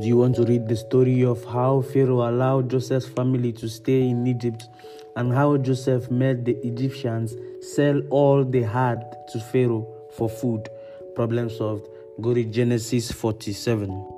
Do you want to read the story of how Pharaoh allowed Joseph's family to stay in Egypt and how Joseph made the Egyptians sell all they had to Pharaoh for food? Problem solved. Go to Genesis 47.